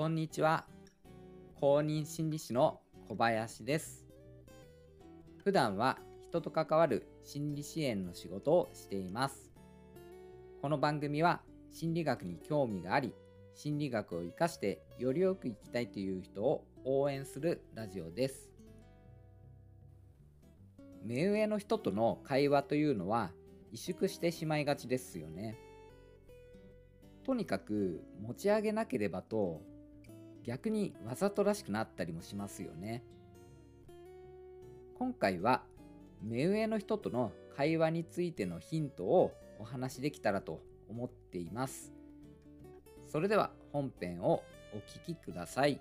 こんにちは。公認心理師の小林です。普段は人と関わる心理支援の仕事をしています。この番組は心理学に興味があり、心理学を活かしてよりよく生きたいという人を応援するラジオです。目上の人との会話というのは萎縮してしまいがちですよね。とにかく持ち上げなければと逆にわざとらしくなったりもしますよね。今回は目上の人との会話についてのヒントをお話しできたらと思っています。それでは本編をお聴きください。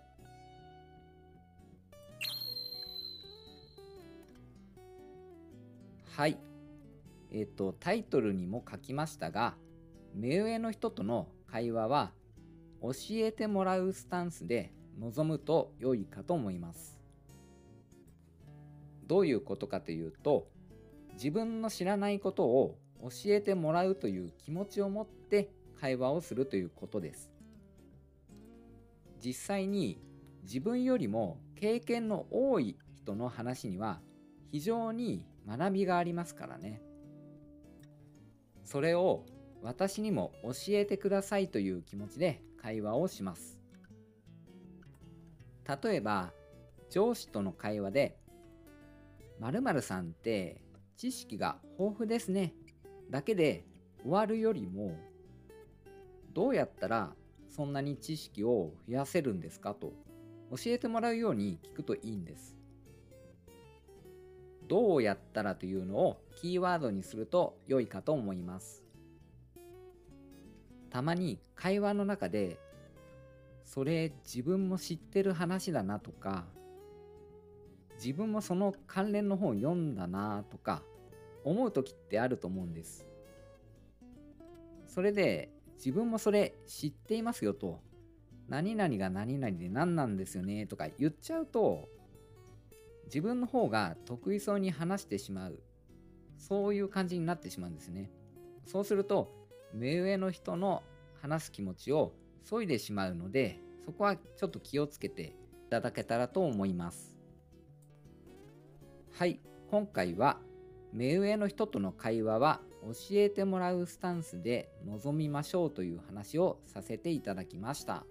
はい。えっ、ー、と、タイトルにも書きましたが、目上の人との会話は教えてもらうスタンスで臨むと良いかと思います。どういうことかというと自分の知らないことを教えてもらうという気持ちを持って会話をするということです。実際に自分よりも経験の多い人の話には非常に学びがありますからね。それを私にも教えてくださいという気持ちで会話をします。例えば、上司との会話で、〇〇さんって知識が豊富ですね。だけで終わるよりも、どうやったらそんなに知識を増やせるんですか？と教えてもらうように聞くといいんです。どうやったらというのをキーワードにすると良いかと思います。たまに会話の中でそれ自分も知ってる話だなとか自分もその関連の本読んだなとか思う時ってあると思うんです。それで自分もそれ知っていますよと何々が何々で何なんですよねとか言っちゃうと自分の方が得意そうに話してしまうそういう感じになってしまうんですね。そうすると目上の人の話す気持ちを削いでしまうのでそこはちょっと気をつけていただけたらと思います。はい今回は目上の人との会話は教えてもらうスタンスで臨みましょうという話をさせていただきました。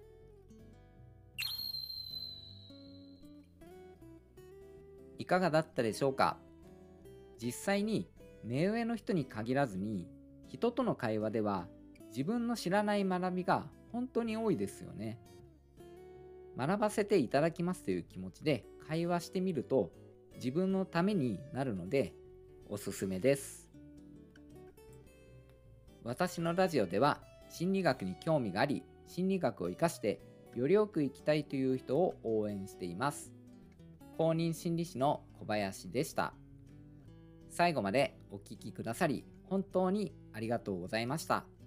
いかがだったでしょうか？実際に目上の人に限らずに人との会話では自分の知らない学びが本当に多いですよね。学ばせていただきますという気持ちで会話してみると自分のためになるのでおすすめです。私のラジオでは心理学に興味があり心理学を活かしてよりよく生きたいという人を応援しています。公認心理師の小林でした。最後までお聴きくださり本当にありがとうございました。